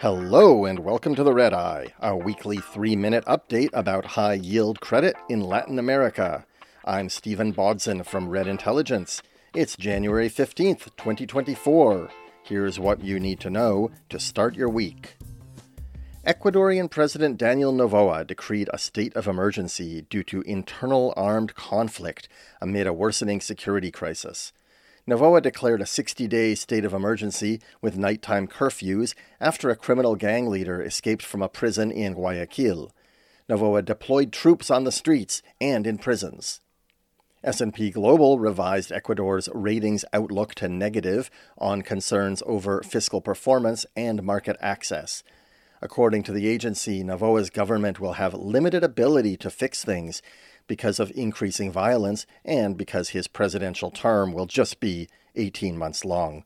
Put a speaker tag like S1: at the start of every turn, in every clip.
S1: Hello, and welcome to the REDD Eye, our weekly three minute update about high yield credit in Latin America. I'm Stephen Bodson from REDD Intelligence. It's January 15th, 2024. Here's what you need to know to start your week. Ecuadorian President Daniel Noboa decreed a state of emergency due to internal armed conflict amid a worsening security crisis. Noboa declared a 60 day state of emergency with nighttime curfews after a criminal gang leader escaped from a prison in Guayaquil. Noboa deployed troops on the streets and in prisons. S&P Global revised Ecuador's ratings outlook to negative on concerns over fiscal performance and market access. According to the agency, Noboa's government will have limited ability to fix things because of increasing violence and because his presidential term will just be 18 months long.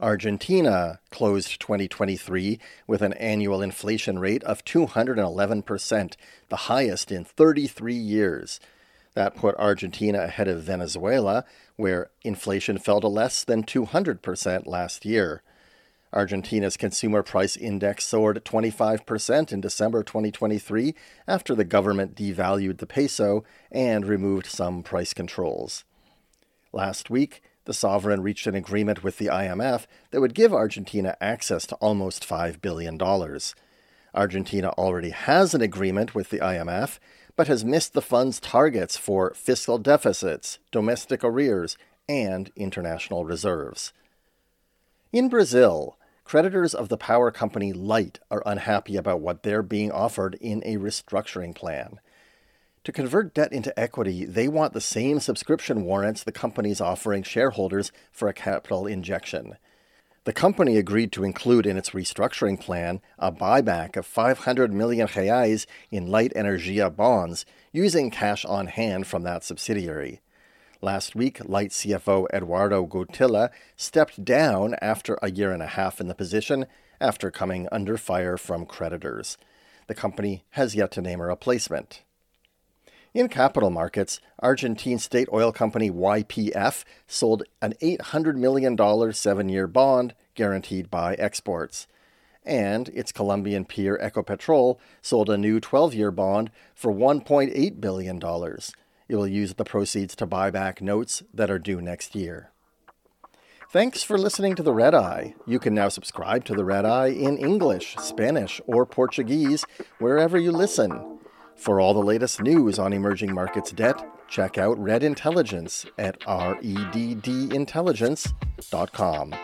S1: Argentina closed 2023 with an annual inflation rate of 211%, the highest in 33 years. That put Argentina ahead of Venezuela, where inflation fell to less than 200% last year. Argentina's consumer price index soared 25% in December 2023 after the government devalued the peso and removed some price controls. Last week, the sovereign reached an agreement with the IMF that would give Argentina access to almost $5 billion. Argentina already has an agreement with the IMF, but has missed the fund's targets for fiscal deficits, domestic arrears, and international reserves. In Brazil, creditors of the power company Light are unhappy about what they're being offered in a restructuring plan. To convert debt into equity, they want the same subscription warrants the company's offering shareholders for a capital injection. The company agreed to include in its restructuring plan a buyback of 500 million reais in Light Energia bonds using cash on hand from that subsidiary. Last week, Light CFO Eduardo Gotilla stepped down after a year and a half in the position after coming under fire from creditors. The company has yet to name a replacement. In capital markets, Argentine state oil company YPF sold an $800 million seven year bond guaranteed by exports. And its Colombian peer Ecopetrol sold a new 12 year bond for $1.8 billion. You will use the proceeds to buy back notes that are due next year. Thanks for listening to The REDD Eye. You can now subscribe to The REDD Eye in English, Spanish, or Portuguese wherever you listen. For all the latest news on emerging markets debt, check out REDD Intelligence at reddintelligence.com.